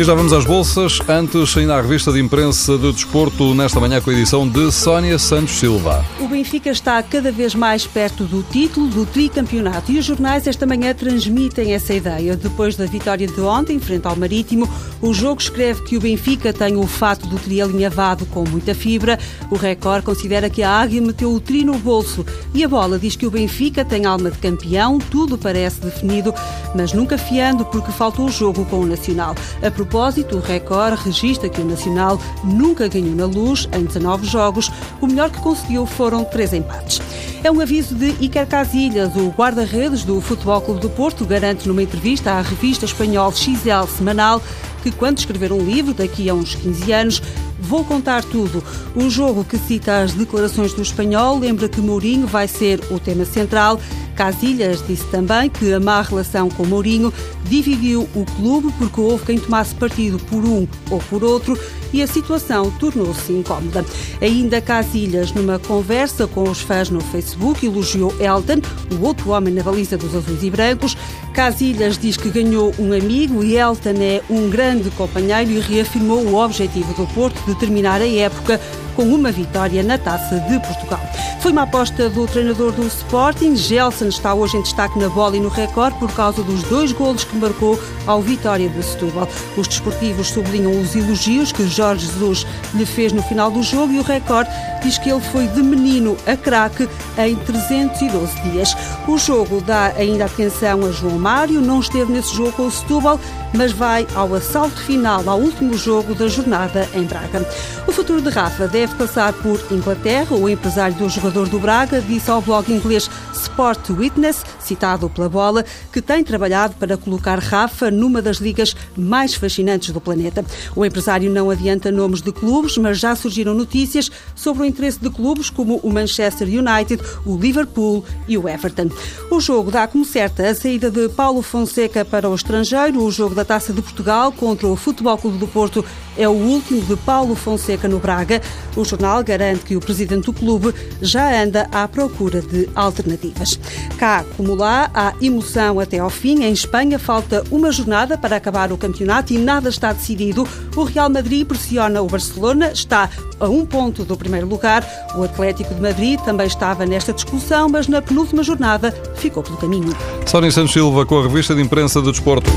E já vamos às bolsas. Antes, ainda a revista de imprensa de desporto, nesta manhã com a edição de Sónia Santos Silva. O Benfica está cada vez mais perto do título do tricampeonato e os jornais esta manhã transmitem essa ideia. Depois da vitória de ontem, frente ao Marítimo, o jogo escreve que o Benfica tem o fato do tri alinhavado com muita fibra. O Record considera que a Águia meteu o tri no bolso e a bola diz que o Benfica tem alma de campeão, tudo parece definido, mas nunca fiando porque faltou o jogo com o Nacional. A propósito, o Record registra que o Nacional nunca ganhou na luz em 19 jogos. O melhor que conseguiu foram três empates. É um aviso de Iker Casillas, o guarda-redes do Futebol Clube do Porto, garante numa entrevista à revista espanhola XL Semanal que quando escrever um livro, daqui a uns 15 anos, Vou contar tudo. O jogo que cita as declarações do espanhol lembra que Mourinho vai ser o tema central. Casilhas disse também que a má relação com Mourinho dividiu o clube porque houve quem tomasse partido por um ou por outro e a situação tornou-se incómoda. Ainda Casilhas, numa conversa com os fãs no Facebook, elogiou Elton, o outro homem na baliza dos azuis e brancos. Casilhas diz que ganhou um amigo e Elton é um grande companheiro e reafirmou o objetivo do Porto de terminar a época com uma vitória na Taça de Portugal. Foi uma aposta do treinador do Sporting. Gelson está hoje em destaque na bola e no recorde por causa dos dois golos que marcou ao Vitória de Setúbal. Os desportivos sublinham os elogios que Jorge Jesus lhe fez no final do jogo e o recorde diz que ele foi de menino a craque em 312 dias. O jogo dá ainda atenção a João Mário, não esteve nesse jogo com o Setúbal, mas vai ao assalto final, ao último jogo da jornada em Braga. O futuro de Rafa deve passar por Inglaterra. O empresário do jogador do Braga disse ao blog inglês Sport Witness, citado pela bola, que tem trabalhado para colocar Rafa numa das ligas mais fascinantes do planeta. O empresário não adianta nomes de clubes, mas já surgiram notícias sobre o interesse de clubes como o Manchester United, o Liverpool e o Everton. O jogo dá como certa a saída de Paulo Fonseca para o estrangeiro. O jogo da Taça de Portugal contra o Futebol Clube do Porto é o último de Paulo Fonseca no Braga. O jornal garante que o presidente do clube já anda à procura de alternativas. Cá como lá, há emoção até ao fim. Em Espanha falta uma jornada para acabar o campeonato e nada está decidido. O Real Madrid pressiona o Barcelona, está a um ponto do primeiro lugar. O Atlético de Madrid também estava nesta discussão, mas na penúltima jornada ficou pelo caminho. Sónia Santos Silva com a revista de imprensa do desporto.